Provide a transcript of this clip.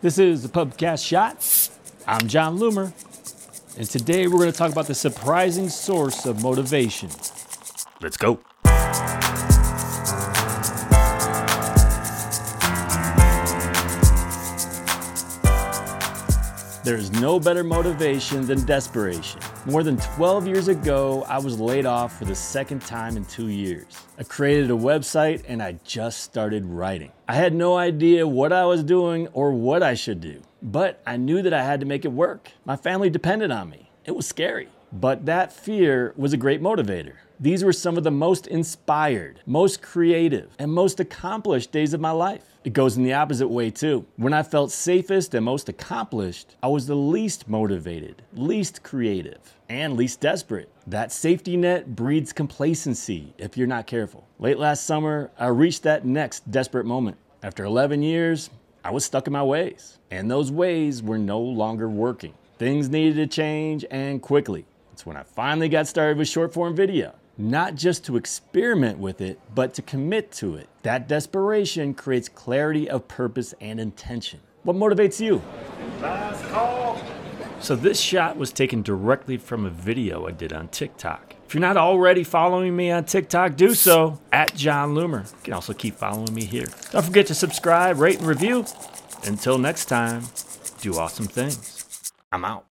This is the Podcast Shot. I'm Jon Loomer, and today we're going to talk about the surprising source of motivation. Let's go. There's no better motivation than desperation. More than 12 years ago, I was laid off for the second time in two years. I created a website and I just started writing. I had no idea what I was doing or what I should do, but I knew that I had to make it work. My family depended on me. It was scary, but that fear was a great motivator. These were some of the most inspired, most creative, and most accomplished days of my life. It goes in the opposite way too. When I felt safest and most accomplished, I was the least motivated, least creative, and least desperate. That safety net breeds complacency if you're not careful. Late last summer, I reached that next desperate moment. After 11 years, I was stuck in my ways, and those ways were no longer working. Things needed to change and quickly. It's when I finally got started with short form video not just to experiment with it, but to commit to it. That desperation creates clarity of purpose and intention. What motivates you? Last call. So, this shot was taken directly from a video I did on TikTok. If you're not already following me on TikTok, do so at Jon Loomer. You can also keep following me here. Don't forget to subscribe, rate, and review. Until next time, do awesome things. I'm out.